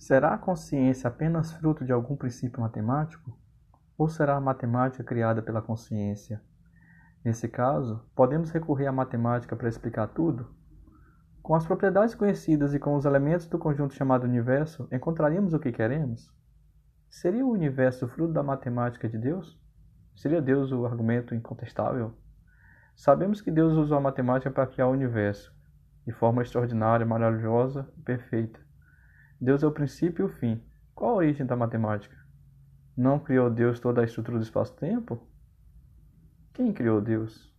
Será a consciência apenas fruto de algum princípio matemático? Ou será a matemática criada pela consciência? Nesse caso, podemos recorrer à matemática para explicar tudo? Com as propriedades conhecidas e com os elementos do conjunto chamado universo, encontraríamos o que queremos? Seria o universo fruto da matemática de Deus? Seria Deus o argumento incontestável? Sabemos que Deus usou a matemática para criar o universo, de forma extraordinária, maravilhosa e perfeita. Deus é o princípio e o fim. Qual a origem da matemática? Não criou Deus toda a estrutura do espaço-tempo? Quem criou Deus?